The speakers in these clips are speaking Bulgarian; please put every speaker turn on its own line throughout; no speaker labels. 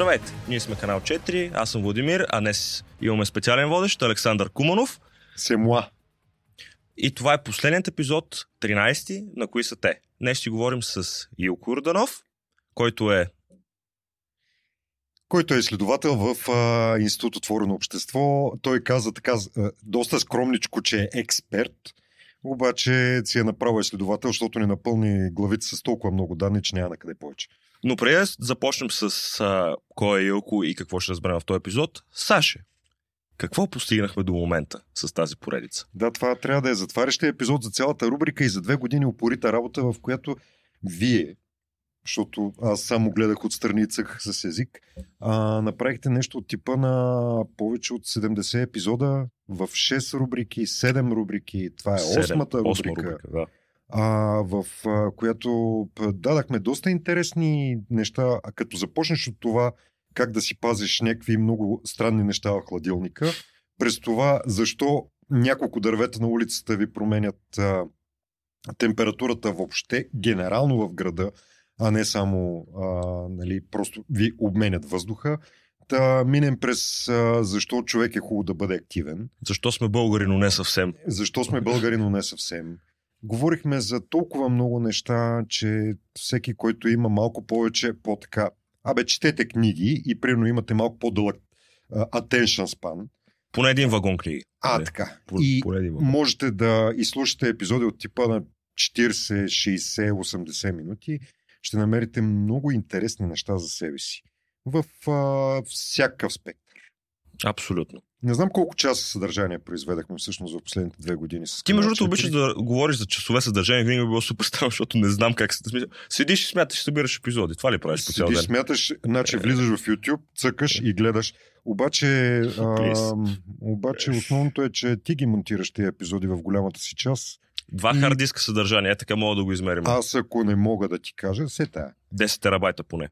Здравейте, ние сме канал 4, аз съм Владимир, а днес имаме специален водещ Александър Куманов.
Семуа.
И това е последният епизод, 13, на кои са те. Днес ще говорим с Илко Руданов, който е
който е изследовател в а, Институт Отворено общество. Той каза така а, доста скромничко, че е експерт, обаче си е направил изследовател, защото не напълни главите с толкова много данни, че няма на къде повече.
Но преди да започнем с а, кой е Илко и какво ще разберем в този епизод, Саше, какво постигнахме до момента с тази поредица?
Да, това трябва да е затварящия епизод за цялата рубрика и за две години упорита работа, в която вие, защото аз само гледах отстрани и цъках с език, а, направихте нещо от типа на повече от 70 епизода в 6 рубрики, 7 рубрики. Това е
7,
осмата рубрика.
осма рубрика да.
А, в а, която дадахме доста интересни неща, а като започнеш от това как да си пазиш някакви много странни неща в хладилника, през това защо няколко дървета на улицата ви променят а, температурата въобще, генерално в града, а не само а, нали, просто ви обменят въздуха. Да минем през а, защо човек е хубаво да бъде активен.
Защо сме българи, но не съвсем?
Защо сме българи, но не съвсем. Говорихме за толкова много неща, че всеки, който има малко повече по-така... Абе, четете книги и примерно имате малко по-дълъг а, attention span.
Поне един вагон книги.
А,
Не,
така.
по-
И можете да изслушате епизоди от типа на 40, 60, 80 минути. Ще намерите много интересни неща за себе си. В а, всякакъв спектър.
Абсолютно.
Не знам колко часа съдържание произведахме всъщност в последните две години. С
Ти между другото
4.
обичаш да говориш за часове съдържание, винаги би било супер странно, защото не знам как се смисъл. Седиш и смяташ, събираш епизоди. Това ли правиш по цял ден?
смяташ, значи влизаш в YouTube, цъкаш и гледаш. Обаче, а, обаче основното е, че ти ги монтираш тези епизоди в голямата си част.
Два
И-
хард диска съдържание, е така мога да го измерим.
Аз ако не мога да ти кажа, се тая.
10 терабайта поне.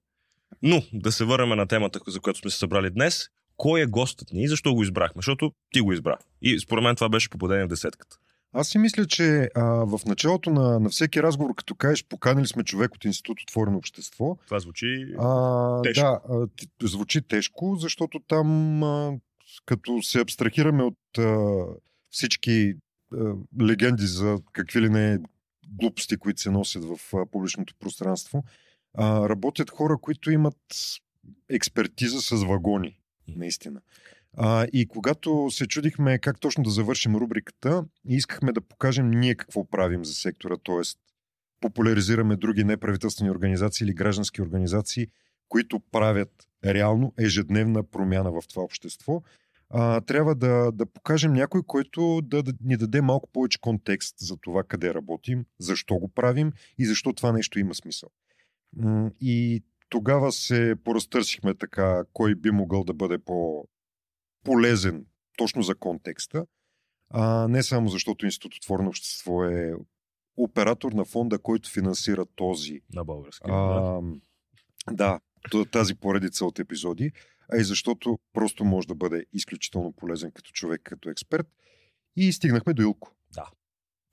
Но да се върнем на темата, за която сме се събрали днес. Кой е гостът ни и защо го избрахме? Защото ти го избра. И според мен това беше попадение в десетката.
Аз си мисля, че а, в началото на, на всеки разговор, като кажеш, поканили сме човек от Институт Отворено общество,
Това звучи...
а,
Тежко.
да, а, звучи тежко, защото там, а, като се абстрахираме от а, всички а, легенди за какви ли не глупости, които се носят в а, публичното пространство, а, работят хора, които имат експертиза с вагони, наистина. А, и когато се чудихме как точно да завършим рубриката, искахме да покажем ние какво правим за сектора, т.е. популяризираме други неправителствени организации или граждански организации, които правят реално ежедневна промяна в това общество. А, трябва да, да покажем някой, който да, да ни даде малко повече контекст за това къде работим, защо го правим и защо това нещо има смисъл. И тогава се поразтърсихме така, кой би могъл да бъде по полезен точно за контекста, а не само защото Институт Отворено общество е оператор на фонда, който финансира този
На български. да.
а, да, тази поредица от епизоди, а и защото просто може да бъде изключително полезен като човек, като експерт. И стигнахме до Илко.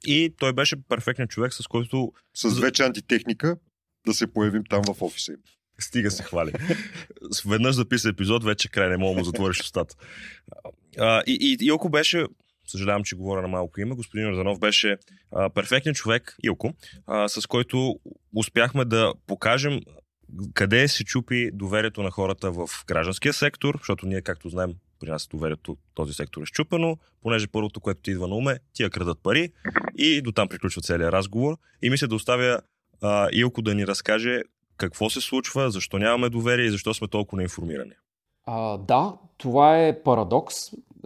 И той беше перфектният човек, с който
С вече антитехника да се появим там в офиса им.
стига се хвали. Веднъж записа епизод, вече край, не мога да му затвориш устата. А, и, и Илко беше, съжалявам, че говоря на малко име, господин Орданов беше а, перфектният човек, Илко, а, с който успяхме да покажем къде се чупи доверието на хората в гражданския сектор, защото ние, както знаем, при нас доверието този сектор е щупено, понеже първото, което ти идва на уме, тия крадат пари и до там приключва целият разговор. И мисля да оставя а, Илко да ни разкаже какво се случва, защо нямаме доверие и защо сме толкова неинформирани.
А, да, това е парадокс.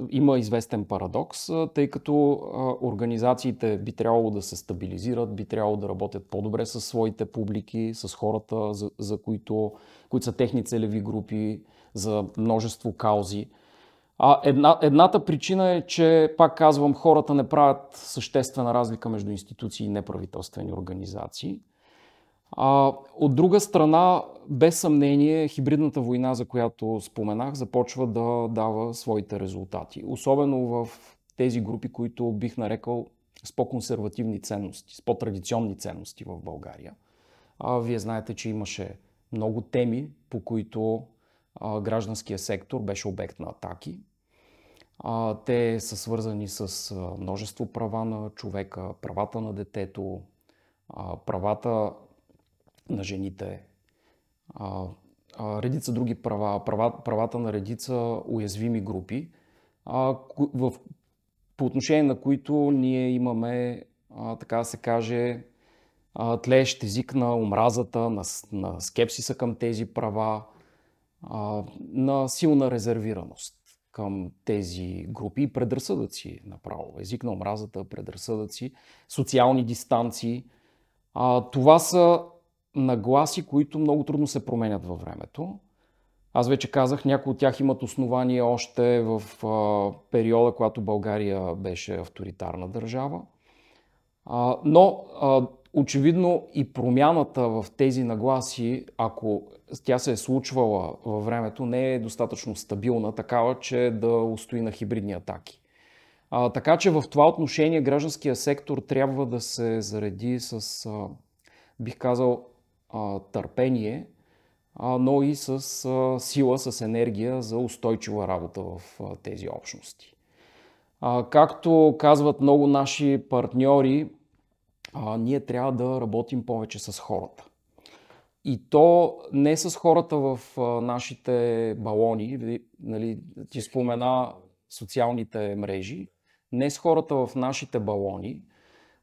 Има известен парадокс, тъй като а, организациите би трябвало да се стабилизират, би трябвало да работят по-добре с своите публики, с хората, за, за които, които са техни целеви групи, за множество каузи. А една, едната причина е, че, пак казвам, хората не правят съществена разлика между институции и неправителствени организации. А, от друга страна, без съмнение, хибридната война, за която споменах, започва да дава своите резултати. Особено в тези групи, които бих нарекал с по-консервативни ценности, с по-традиционни ценности в България. А, вие знаете, че имаше много теми, по които а, гражданския сектор беше обект на атаки. А, те са свързани с множество права на човека, правата на детето, правата на жените, а, а, редица други права, права, правата на редица уязвими групи, а, в, по отношение на които ние имаме, а, така да се каже, а, тлеещ език на омразата, на, на скепсиса към тези права, а, на силна резервираност към тези групи и предразсъдъци направо. Език на омразата, предразсъдъци, социални дистанции. А, това са нагласи, които много трудно се променят във времето. Аз вече казах, някои от тях имат основания още в а, периода, когато България беше авторитарна държава. А, но а, очевидно и промяната в тези нагласи, ако тя се е случвала във времето, не е достатъчно стабилна, такава, че да устои на хибридни атаки. А, така че в това отношение гражданския сектор трябва да се зареди с, а, бих казал, а, търпение, а, но и с а, сила, с енергия за устойчива работа в а, тези общности. А, както казват много наши партньори, а, ние трябва да работим повече с хората. И то не с хората в а, нашите балони, нали, ти спомена социалните мрежи, не с хората в нашите балони,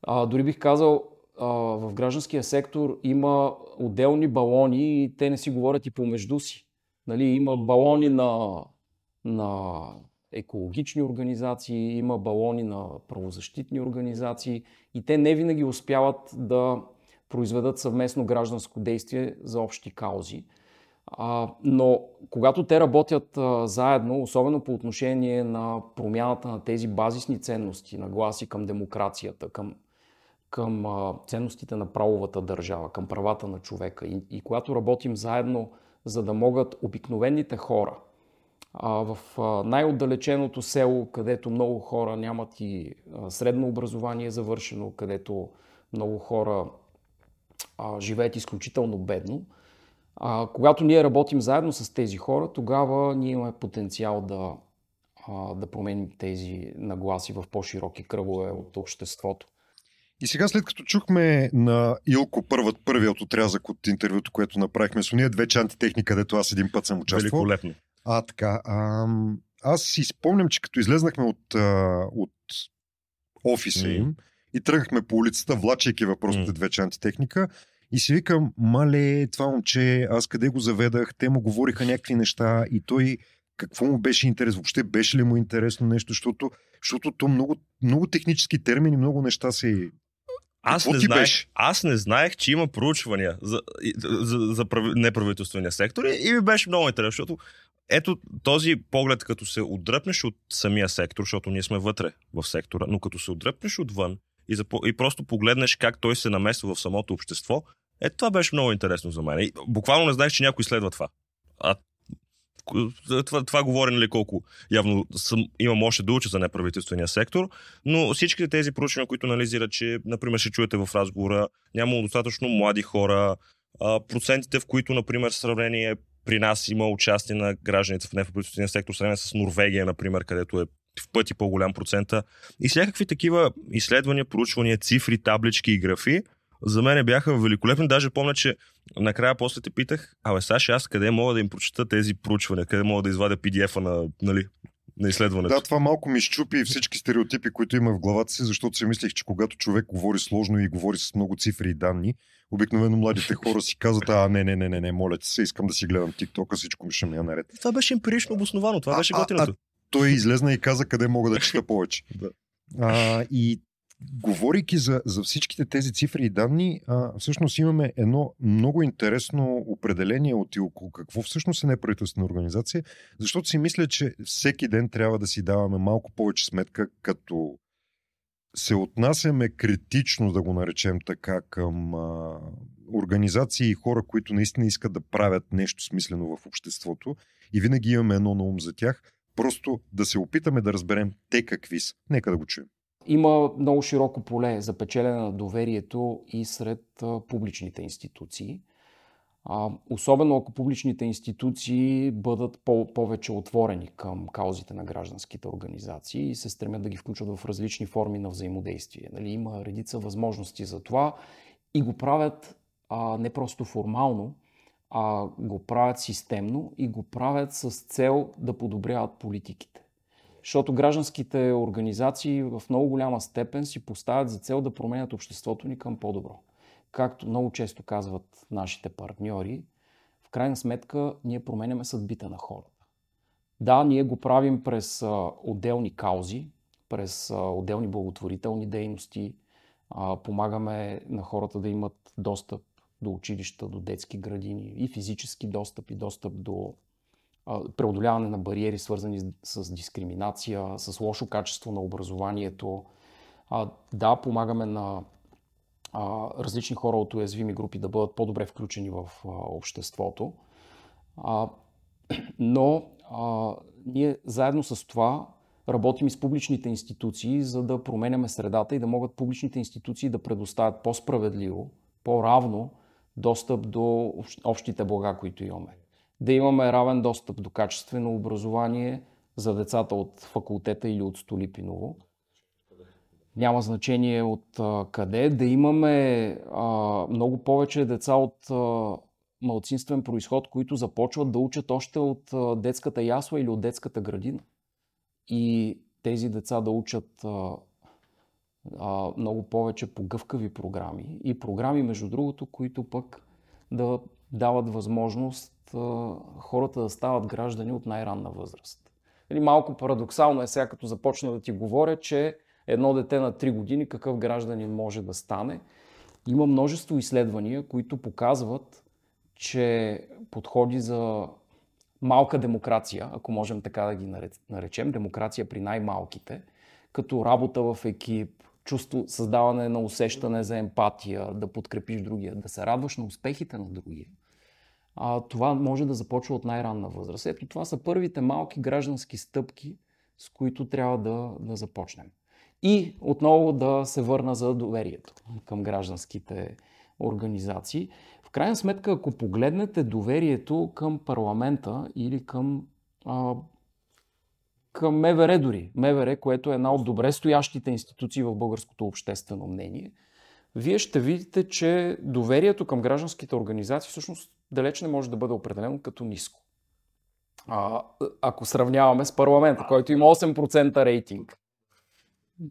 а, дори бих казал, в гражданския сектор има отделни балони и те не си говорят и помежду си. Нали, има балони на, на екологични организации, има балони на правозащитни организации и те не винаги успяват да произведат съвместно гражданско действие за общи каузи. А, но когато те работят а, заедно, особено по отношение на промяната на тези базисни ценности, нагласи към демокрацията, към, към а, ценностите на правовата държава, към правата на човека и, и когато работим заедно, за да могат обикновените хора а, в а, най-отдалеченото село, където много хора нямат и а, средно образование завършено, където много хора а, живеят изключително бедно. А, когато ние работим заедно с тези хора, тогава ние имаме потенциал да, а, да променим тези нагласи в по-широки кръгове от обществото.
И сега, след като чухме на Илко първат, първият отрязък от интервюто, което направихме с уния две антитехни, където аз един път съм участвал.
Великолепно.
А, така. А, аз си спомням, че като излезнахме от, а, от офиса им и тръгнахме по улицата, влачайки въпросните mm. две чанти техника, и си викам, мале, това момче, аз къде го заведах, те му говориха някакви неща и той какво му беше интерес, въобще беше ли му интересно нещо, защото, защото то много, много технически термини, много неща се
аз не, знаех, аз не знаех, че има проучвания за, за, за, за неправителствения сектор и ми беше много интересно, защото ето този поглед, като се отдръпнеш от самия сектор, защото ние сме вътре в сектора, но като се отдръпнеш отвън и, за, и просто погледнеш как той се намесва в самото общество, ето това беше много интересно за мен. И буквално не знаех, че някой следва това. А това, това говори нали, колко явно съм, имам още да уча за неправителствения сектор, но всичките тези проучвания, които анализират, че, например, ще чуете в разговора, нямало достатъчно млади хора, а, процентите, в които, например, сравнение при нас има участие на гражданите в неправителствения сектор, сравнение с Норвегия, например, където е в пъти по-голям процента. И всякакви такива изследвания, проучвания, цифри, таблички и графи, за мен бяха великолепни. Даже помня, че накрая после те питах, абе Саши, аз къде мога да им прочета тези проучвания, къде мога да извадя PDF-а на, нали, на изследването.
Да, това малко ми щупи всички стереотипи, които има в главата си, защото си мислех, че когато човек говори сложно и говори с много цифри и данни, обикновено младите хора си казват, а не, не, не, не, не, моля се, искам да си гледам TikTok, всичко ми ще ми е наред.
Това беше емпирично обосновано, това а, беше готиното.
той излезна и каза къде мога да чета повече.
да.
А, и говорейки за, за всичките тези цифри и данни, а, всъщност имаме едно много интересно определение от около какво всъщност е неправителствена организация, защото си мисля, че всеки ден трябва да си даваме малко повече сметка, като се отнасяме критично, да го наречем така, към а, организации и хора, които наистина искат да правят нещо смислено в обществото и винаги имаме едно на ум за тях, просто да се опитаме да разберем те какви са. Нека да го чуем.
Има много широко поле за печелене на доверието и сред публичните институции. Особено ако публичните институции бъдат по- повече отворени към каузите на гражданските организации и се стремят да ги включват в различни форми на взаимодействие. Нали, има редица възможности за това и го правят не просто формално, а го правят системно и го правят с цел да подобряват политиките. Защото гражданските организации в много голяма степен си поставят за цел да променят обществото ни към по-добро както много често казват нашите партньори, в крайна сметка ние променяме съдбите на хората. Да, ние го правим през отделни каузи, през отделни благотворителни дейности, помагаме на хората да имат достъп до училища, до детски градини и физически достъп и достъп до преодоляване на бариери, свързани с, дискриминация, с лошо качество на образованието. Да, помагаме на различни хора от уязвими групи да бъдат по-добре включени в обществото. Но ние заедно с това работим и с публичните институции, за да променяме средата и да могат публичните институции да предоставят по-справедливо, по-равно достъп до общите блага, които имаме. Да имаме равен достъп до качествено образование за децата от факултета или от Столипиново няма значение от а, къде, да имаме а, много повече деца от а, малцинствен происход, които започват да учат още от а, детската ясла или от детската градина. И тези деца да учат а, а, много повече по гъвкави програми и програми, между другото, които пък да дават възможност хората да стават граждани от най-ранна възраст. Или малко парадоксално е сега, като започна да ти говоря, че едно дете на 3 години какъв гражданин може да стане. Има множество изследвания, които показват, че подходи за малка демокрация, ако можем така да ги наречем, демокрация при най-малките, като работа в екип, чувство, създаване на усещане за емпатия, да подкрепиш другия, да се радваш на успехите на другия. А, това може да започва от най-ранна възраст. Ето това са първите малки граждански стъпки, с които трябва да, да започнем. И отново да се върна за доверието към гражданските организации. В крайна сметка, ако погледнете доверието към парламента или към, а, към МВР дори, МВР, което е една от добре стоящите институции в българското обществено мнение, вие ще видите, че доверието към гражданските организации всъщност далеч не може да бъде определено като ниско. А, ако сравняваме с парламента, който има 8% рейтинг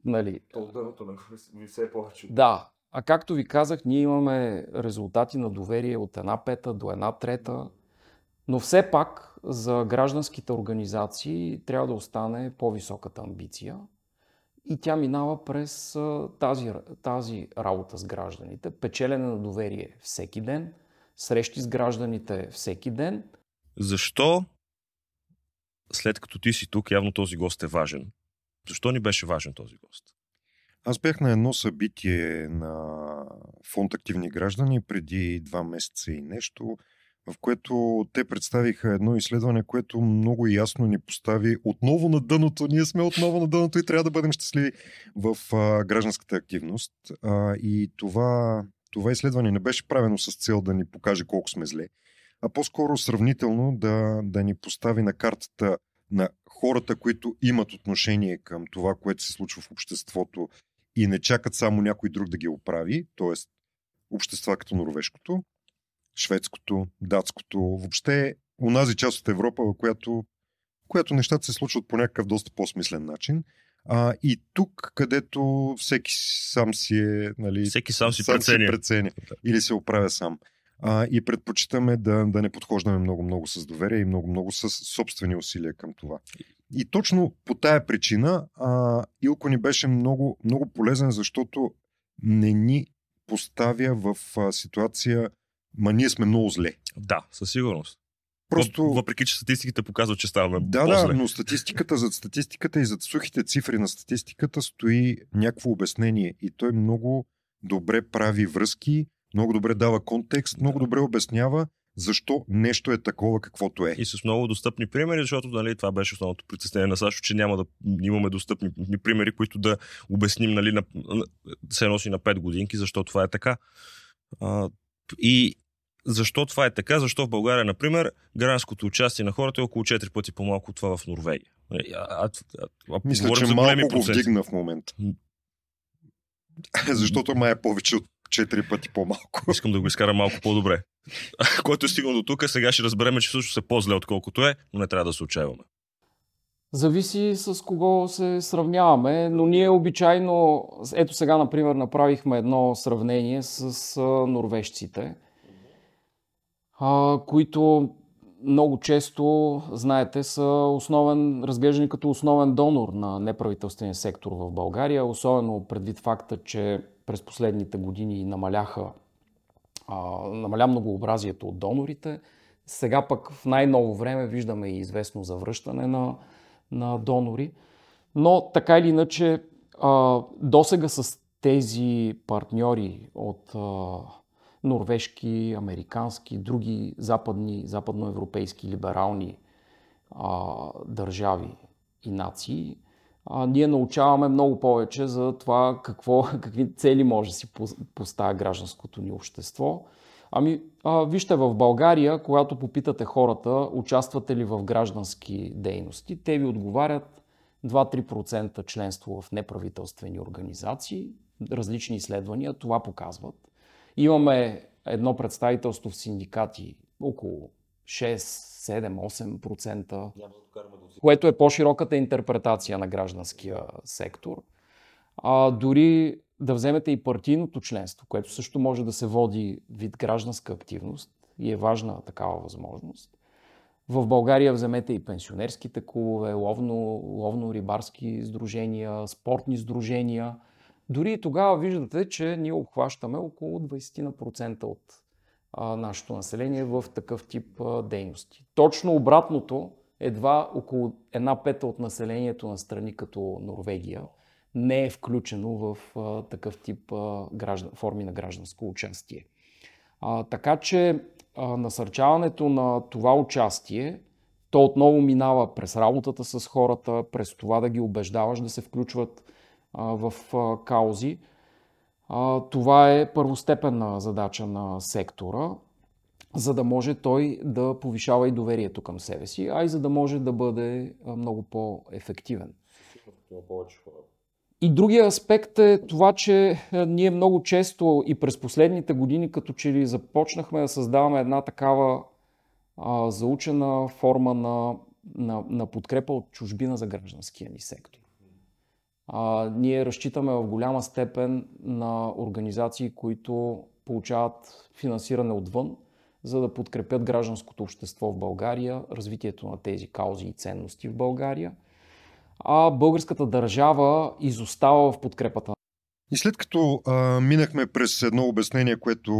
Нали.
От дъното ви все повече.
Да. А както ви казах, ние имаме резултати на доверие от една пета до една трета, но все пак за гражданските организации трябва да остане по-високата амбиция и тя минава през тази, тази работа с гражданите, печелене на доверие всеки ден, срещи с гражданите всеки ден.
Защо след като ти си тук, явно този гост е важен? Защо ни беше важен този гост?
Аз бях на едно събитие на фонд Активни граждани преди два месеца и нещо, в което те представиха едно изследване, което много ясно ни постави отново на дъното. Ние сме отново на дъното и трябва да бъдем щастливи в а, гражданската активност. А, и това, това изследване не беше правено с цел да ни покаже колко сме зле, а по-скоро сравнително да, да ни постави на картата на хората, които имат отношение към това, което се случва в обществото и не чакат само някой друг да ги оправи, т.е. общества като норвежкото, шведското, датското, въобще унази част от Европа, в която, която нещата се случват по някакъв доста по-смислен начин. А, и тук, където всеки сам си е. Нали,
всеки сам си сам преценя. Си
преценя. Или се оправя сам. А, и предпочитаме да, да не подхождаме много-много с доверие и много-много с собствени усилия към това. И точно по тая причина а, Илко ни беше много, много полезен, защото не ни поставя в а, ситуация, ма ние сме много зле.
Да, със сигурност.
Просто...
Въпреки, че статистиките показват, че ставаме
Да, по-зле. да, но статистиката, зад статистиката и зад сухите цифри на статистиката стои някакво обяснение и той много добре прави връзки много добре дава контекст, много добре обяснява защо нещо е такова, каквото е.
И с много достъпни примери, защото нали, това беше основното притеснение на Сашо, че няма да имаме достъпни примери, които да обясним нали, на, се носи на 5 годинки, защо това е така. А, и защо това е така? Защо в България, например, гражданското участие на хората е около 4 пъти по-малко от това в Норвегия? Нали, а, а, а,
а, Мисля, че малко го вдигна в момента. Защото май е повече от 4 пъти по-малко.
Искам да го изкара малко по-добре. Който е стигнал до тук, сега ще разберем, че всъщност е по-зле, отколкото е, но не трябва да се отчаяваме.
Зависи с кого се сравняваме, но ние обичайно, ето сега, например, направихме едно сравнение с норвежците, които много често, знаете, са основен, разглеждани като основен донор на неправителствения сектор в България, особено предвид факта, че през последните години намаляха, а, намаля многообразието от донорите. Сега пък в най-ново време виждаме и известно завръщане на, на донори. Но така или иначе, а, досега с тези партньори от а, норвежки, американски, други западни, западноевропейски либерални а, държави и нации, а, ние научаваме много повече за това какво, какви цели може да си поставя гражданското ни общество. Ами, а, вижте, в България, когато попитате хората, участвате ли в граждански дейности, те ви отговарят 2-3% членство в неправителствени организации. Различни изследвания това показват. Имаме едно представителство в синдикати около 6, 7, 8%, което е по-широката интерпретация на гражданския сектор. А, дори да вземете и партийното членство, което също може да се води вид гражданска активност и е важна такава възможност. В България вземете и пенсионерските клубове, ловно, ловно-рибарски сдружения, спортни сдружения – дори и тогава виждате, че ние обхващаме около 20% от а, нашето население в такъв тип а, дейности. Точно обратното, едва около една пета от населението на страни като Норвегия не е включено в а, такъв тип а, граждан, форми на гражданско участие. А, така че а, насърчаването на това участие, то отново минава през работата с хората, през това да ги убеждаваш да се включват в каузи. Това е първостепенна задача на сектора, за да може той да повишава и доверието към себе си, а и за да може да бъде много по-ефективен. И другия аспект е това, че ние много често и през последните години като че ли започнахме да създаваме една такава а, заучена форма на, на, на подкрепа от чужбина за гражданския ни сектор а, ние разчитаме в голяма степен на организации, които получават финансиране отвън, за да подкрепят гражданското общество в България, развитието на тези каузи и ценности в България. А българската държава изостава в подкрепата.
И след като а, минахме през едно обяснение, което,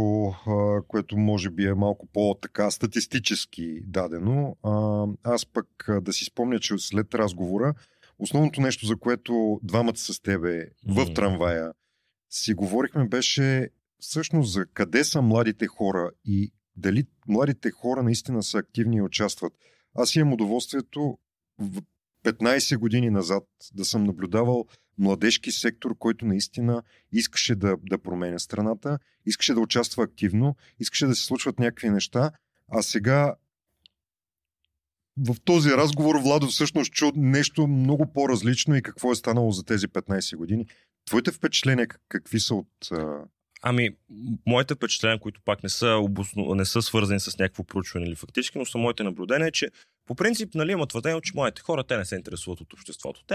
а, което може би е малко по-така статистически дадено, а, аз пък а, да си спомня, че след разговора Основното нещо, за което двамата с тебе в трамвая си говорихме, беше всъщност за къде са младите хора и дали младите хора наистина са активни и участват. Аз имам удоволствието в 15 години назад да съм наблюдавал младежки сектор, който наистина искаше да, да променя страната, искаше да участва активно, искаше да се случват някакви неща, а сега в този разговор Владо всъщност чу нещо много по-различно и какво е станало за тези 15 години. Твоите впечатления какви са от...
Ами, моите впечатления, които пак не са, обосно, не са свързани с някакво проучване или фактически, но са моите наблюдения, е, че по принцип, нали, има твърдение, че моите хора, те не се интересуват от обществото. Те,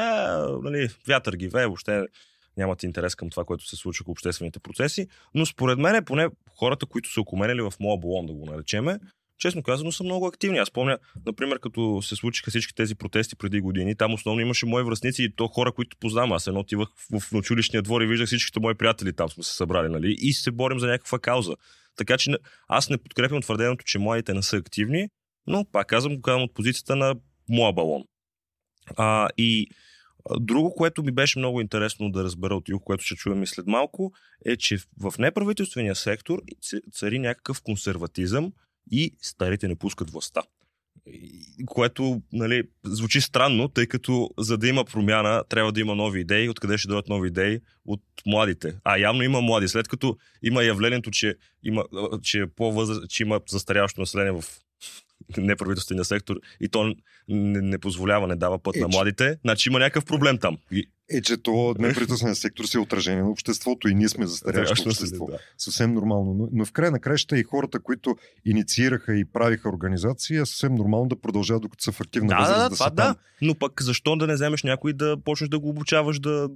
нали, вятър ги вее, въобще нямат интерес към това, което се случва в обществените процеси. Но според мен, поне хората, които са окуменили в моя балон, да го наречеме, честно казано, са много активни. Аз помня, например, като се случиха всички тези протести преди години, там основно имаше мои връзници и то хора, които познавам. Аз едно отивах в, училищния двор и виждах всичките мои приятели там сме се събрали, нали? И се борим за някаква кауза. Така че аз не подкрепям твърдението, че младите не са активни, но пак казвам, го казвам от позицията на моя балон. А, и Друго, което ми беше много интересно да разбера от Юг, което ще чуем и след малко, е, че в неправителствения сектор цари някакъв консерватизъм и старите не пускат властта. което нали, звучи странно, тъй като за да има промяна, трябва да има нови идеи. Откъде ще дойдат нови идеи? От младите. А явно има млади. След като има явлението, че има, че, е по че има застаряващо население в неправителствения сектор и то не, не позволява, не дава път е, на младите, значи има някакъв проблем там.
Е, че то неправителствения сектор си е отражение на обществото и ние сме застаряващо общество. Да. Съвсем нормално. Но, но в края на краища и хората, които инициираха и правиха организации, е съвсем нормално да продължават докато са в активна
да,
възраст.
Да, да, това да. Но пък защо да не вземеш някой да почнеш да го обучаваш да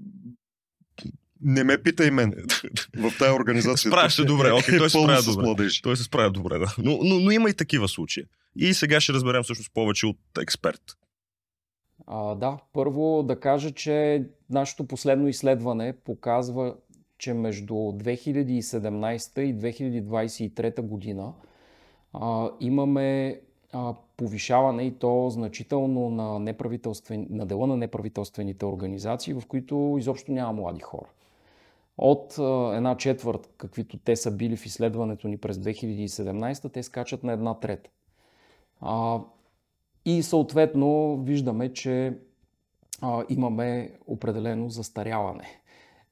не ме питай мен в тази организация.
Справя се добре, окей, той се справя добре. Той се справя добре, да. Но, но, но има и такива случаи. И сега ще разберем всъщност повече от експерт.
А, да, първо да кажа, че нашето последно изследване показва, че между 2017 и 2023 година а, имаме а, повишаване и то значително на, неправителствен, на дела на неправителствените организации, в които изобщо няма млади хора. От а, една четвърт, каквито те са били в изследването ни през 2017, те скачат на една трета. А, и съответно виждаме, че а, имаме определено застаряване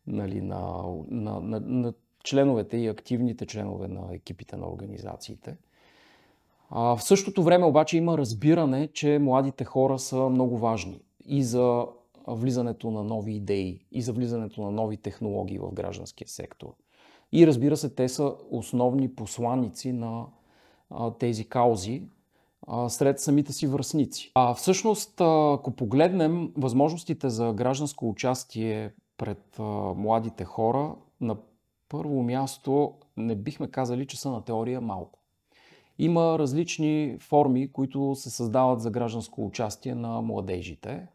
нали, на, на, на, на членовете и активните членове на екипите на организациите. А, в същото време обаче има разбиране, че младите хора са много важни и за влизането на нови идеи, и за влизането на нови технологии в гражданския сектор. И разбира се, те са основни посланици на а, тези каузи, сред самите си връзници. А всъщност, ако погледнем възможностите за гражданско участие пред младите хора, на първо място не бихме казали, че са на теория малко. Има различни форми, които се създават за гражданско участие на младежите,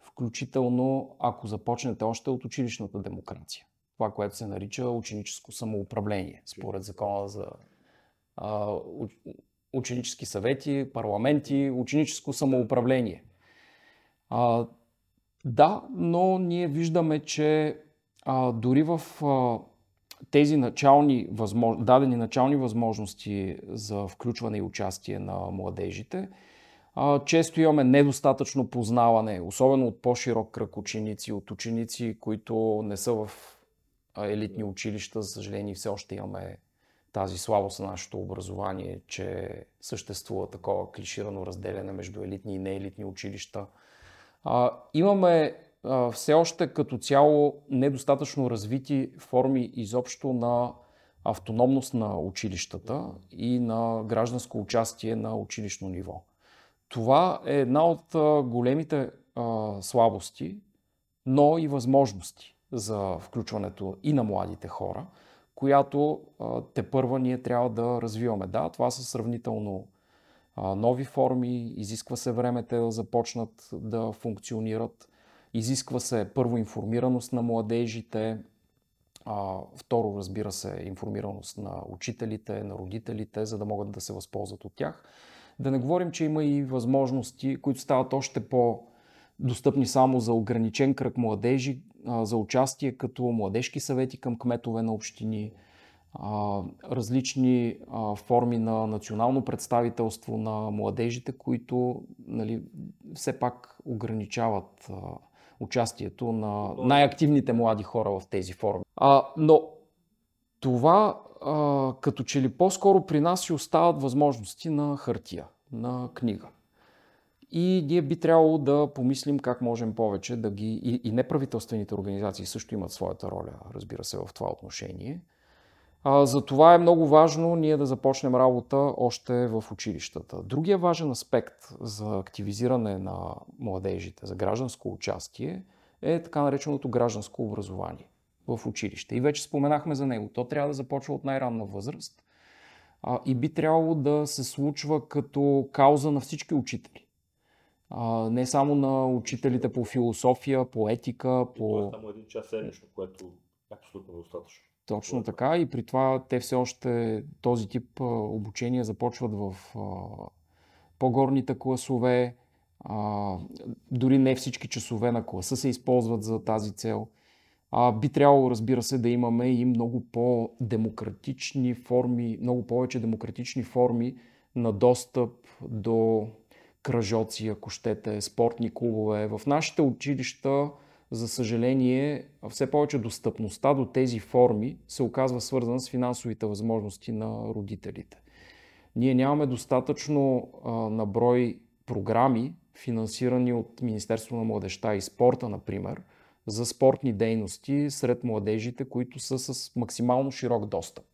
включително ако започнете още от училищната демокрация. Това, което се нарича ученическо самоуправление, според закона за ученически съвети, парламенти, ученическо самоуправление. А, да, но ние виждаме, че а, дори в а, тези начални възмож... дадени начални възможности за включване и участие на младежите, а, често имаме недостатъчно познаване, особено от по-широк кръг ученици, от ученици, които не са в елитни училища. За съжаление, все още имаме тази слабост на нашето образование, че съществува такова клиширано разделяне между елитни и неелитни училища. А, имаме а, все още като цяло недостатъчно развити форми изобщо на автономност на училищата и на гражданско участие на училищно ниво. Това е една от големите а, слабости, но и възможности за включването и на младите хора – която те първа ние трябва да развиваме. Да, това са сравнително нови форми, изисква се време те да започнат да функционират, изисква се първо информираност на младежите, второ, разбира се, информираност на учителите, на родителите, за да могат да се възползват от тях. Да не говорим, че има и възможности, които стават още по- достъпни само за ограничен кръг младежи, за участие като младежки съвети към кметове на общини, различни форми на национално представителство на младежите, които нали, все пак ограничават участието на най-активните млади хора в тези форми. Но това като че ли по-скоро при нас си остават възможности на хартия, на книга. И ние би трябвало да помислим как можем повече да ги... И, и неправителствените организации също имат своята роля, разбира се, в това отношение. А, за това е много важно ние да започнем работа още в училищата. Другия важен аспект за активизиране на младежите, за гражданско участие, е така нареченото гражданско образование в училище. И вече споменахме за него. То трябва да започва от най-ранна възраст а, и би трябвало да се случва като кауза на всички учители а, не само на учителите по философия, по етика, по...
Това е само един час седмично, което е абсолютно достатъчно.
Точно така и при това те все още този тип обучения започват в по-горните класове. А, дори не всички часове на класа се използват за тази цел. А, би трябвало, разбира се, да имаме и много по-демократични форми, много повече демократични форми на достъп до кръжоци, ако щете, спортни клубове. В нашите училища, за съжаление, все повече достъпността до тези форми се оказва свързана с финансовите възможности на родителите. Ние нямаме достатъчно наброй програми, финансирани от Министерство на младеща и спорта, например, за спортни дейности сред младежите, които са с максимално широк достъп,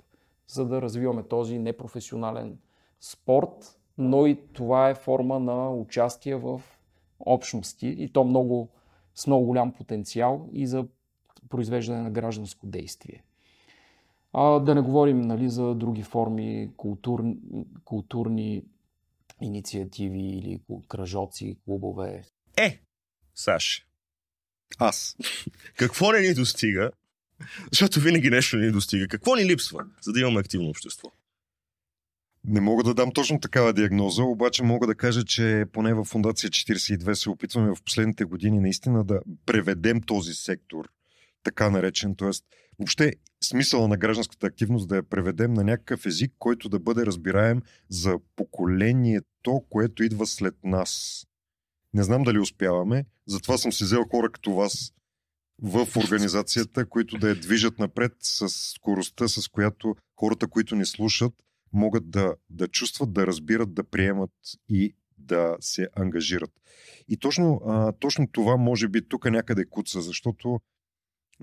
за да развиваме този непрофесионален спорт, но и това е форма на участие в общности и то много, с много голям потенциал и за произвеждане на гражданско действие. А, да не говорим нали, за други форми, култур, културни инициативи или кръжоци, клубове.
Е, Саш,
аз.
Какво не ни достига? Защото винаги нещо не ни достига. Какво ни липсва, за да имаме активно общество?
Не мога да дам точно такава диагноза, обаче мога да кажа, че поне в Фундация 42 се опитваме в последните години наистина да преведем този сектор, така наречен, т.е. въобще смисъла на гражданската активност да я преведем на някакъв език, който да бъде разбираем за поколението, което идва след нас. Не знам дали успяваме, затова съм си взел хора като вас в организацията, които да я движат напред с скоростта, с която хората, които ни слушат, могат да, да чувстват, да разбират, да приемат и да се ангажират. И точно, а, точно това може би тук някъде куца, защото,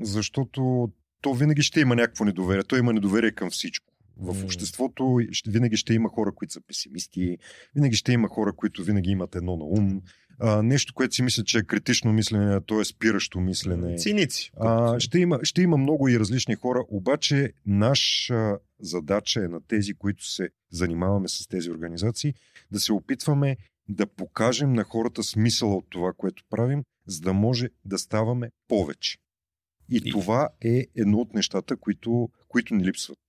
защото то винаги ще има някакво недоверие. То има недоверие към всичко. В обществото винаги ще има хора, които са песимисти, винаги ще има хора, които винаги имат едно на ум, а, нещо, което си мисля, че е критично мислене, то е спиращо мислене.
Циници.
А, ще, има, ще има много и различни хора, обаче наша задача е на тези, които се занимаваме с тези организации, да се опитваме да покажем на хората смисъла от това, което правим, за да може да ставаме повече. И, и... това е едно от нещата, които, които ни липсват.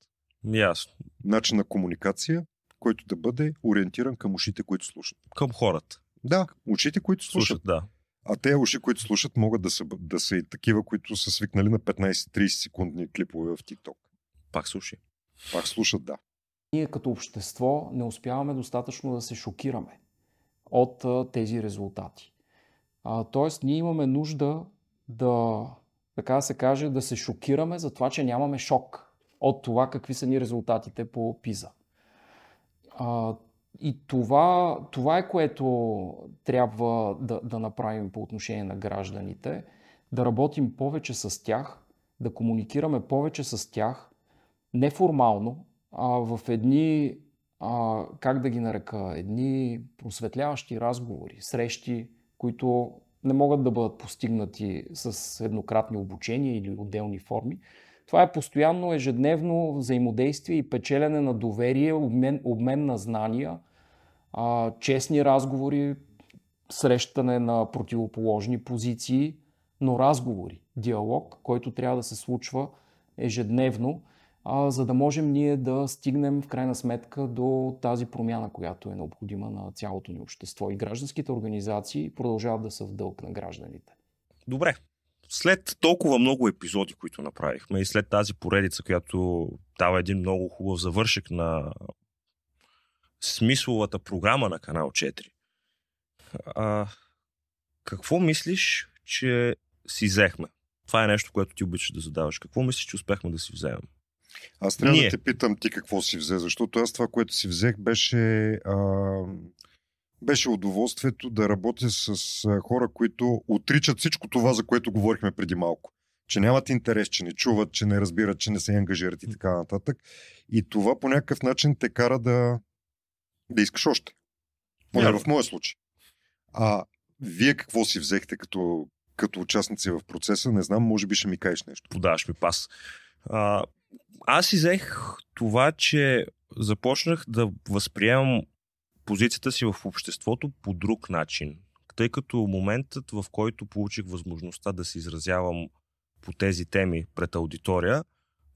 Ясно.
Начин на комуникация, който да бъде ориентиран към ушите, които слушат.
Към хората.
Да, ушите, които слушат. слушат
да.
А те уши, които слушат, могат да са, да са и такива, които са свикнали на 15-30 секундни клипове в TikTok.
Пак слушай.
Пак слушат, да.
Ние като общество не успяваме достатъчно да се шокираме от а, тези резултати. А, тоест, ние имаме нужда да, така да се каже, да се шокираме за това, че нямаме шок от това какви са ни резултатите по ПИЗа. А, и това, това е което трябва да, да направим по отношение на гражданите, да работим повече с тях, да комуникираме повече с тях, неформално, а в едни, а, как да ги нарека, едни просветляващи разговори, срещи, които не могат да бъдат постигнати с еднократни обучения или отделни форми. Това е постоянно ежедневно взаимодействие и печелене на доверие, обмен, обмен на знания, а, честни разговори, срещане на противоположни позиции, но разговори, диалог, който трябва да се случва ежедневно, а, за да можем ние да стигнем в крайна сметка до тази промяна, която е необходима на цялото ни общество. И гражданските организации продължават да са в дълг на гражданите.
Добре. След толкова много епизоди, които направихме и след тази поредица, която дава един много хубав завършек на смисловата програма на канал 4. А, какво мислиш, че си взехме? Това е нещо, което ти обичаш да задаваш. Какво мислиш, че успяхме да си вземем?
Аз трябва Ние. да те питам ти какво си взе, защото аз това, което си взех, беше, а, беше удоволствието да работя с а, хора, които отричат всичко това, за което говорихме преди малко. Че нямат интерес, че не чуват, че не разбират, че не се ангажират и така нататък. И това по някакъв начин те кара да, да искаш още. Поне в моя случай. А вие какво си взехте като, като участници в процеса? Не знам, може би ще ми кажеш нещо.
Подаваш ми пас. А, аз си взех това, че започнах да възприемам позицията си в обществото по друг начин. Тъй като моментът, в който получих възможността да се изразявам по тези теми пред аудитория,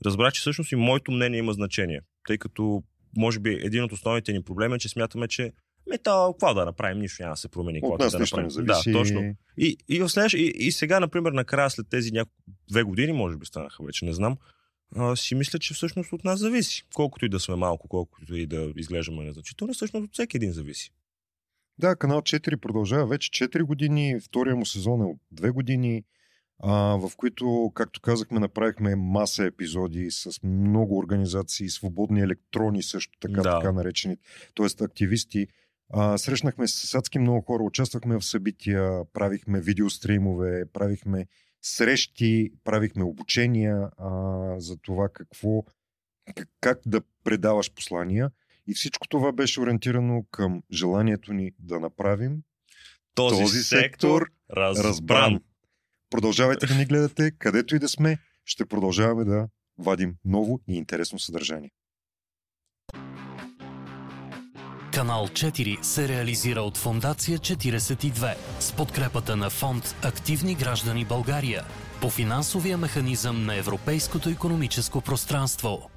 разбрах, че всъщност и моето мнение има значение. Тъй като, може би, един от основните ни проблеми е, че смятаме, че ми то, какво да направим, нищо няма да се промени.
От нас
да
нищо не зависи.
Да, точно. И, и, в следващ, и, и сега, например, накрая след тези няко... две години, може би станаха вече, не знам, а, си мисля, че всъщност от нас зависи. Колкото и да сме малко, колкото и да изглеждаме незначително, всъщност от всеки един зависи.
Да, канал 4 продължава вече 4 години, втория му сезон е от 2 години, а, в които, както казахме, направихме маса епизоди с много организации, свободни електрони също така,
Да.
така наречени, т.е. активисти. А, срещнахме се с адски много хора, участвахме в събития, правихме видеостримове, правихме срещи, правихме обучения а, за това какво, как, да предаваш послания. И всичко това беше ориентирано към желанието ни да направим
Този,
Този
сектор,
сектор
разбран.
разбран. Продължавайте да ни гледате, където и да сме, ще продължаваме да вадим ново и интересно съдържание.
Канал 4 се реализира от Фондация 42 с подкрепата на фонд Активни граждани България по финансовия механизъм на Европейското економическо пространство.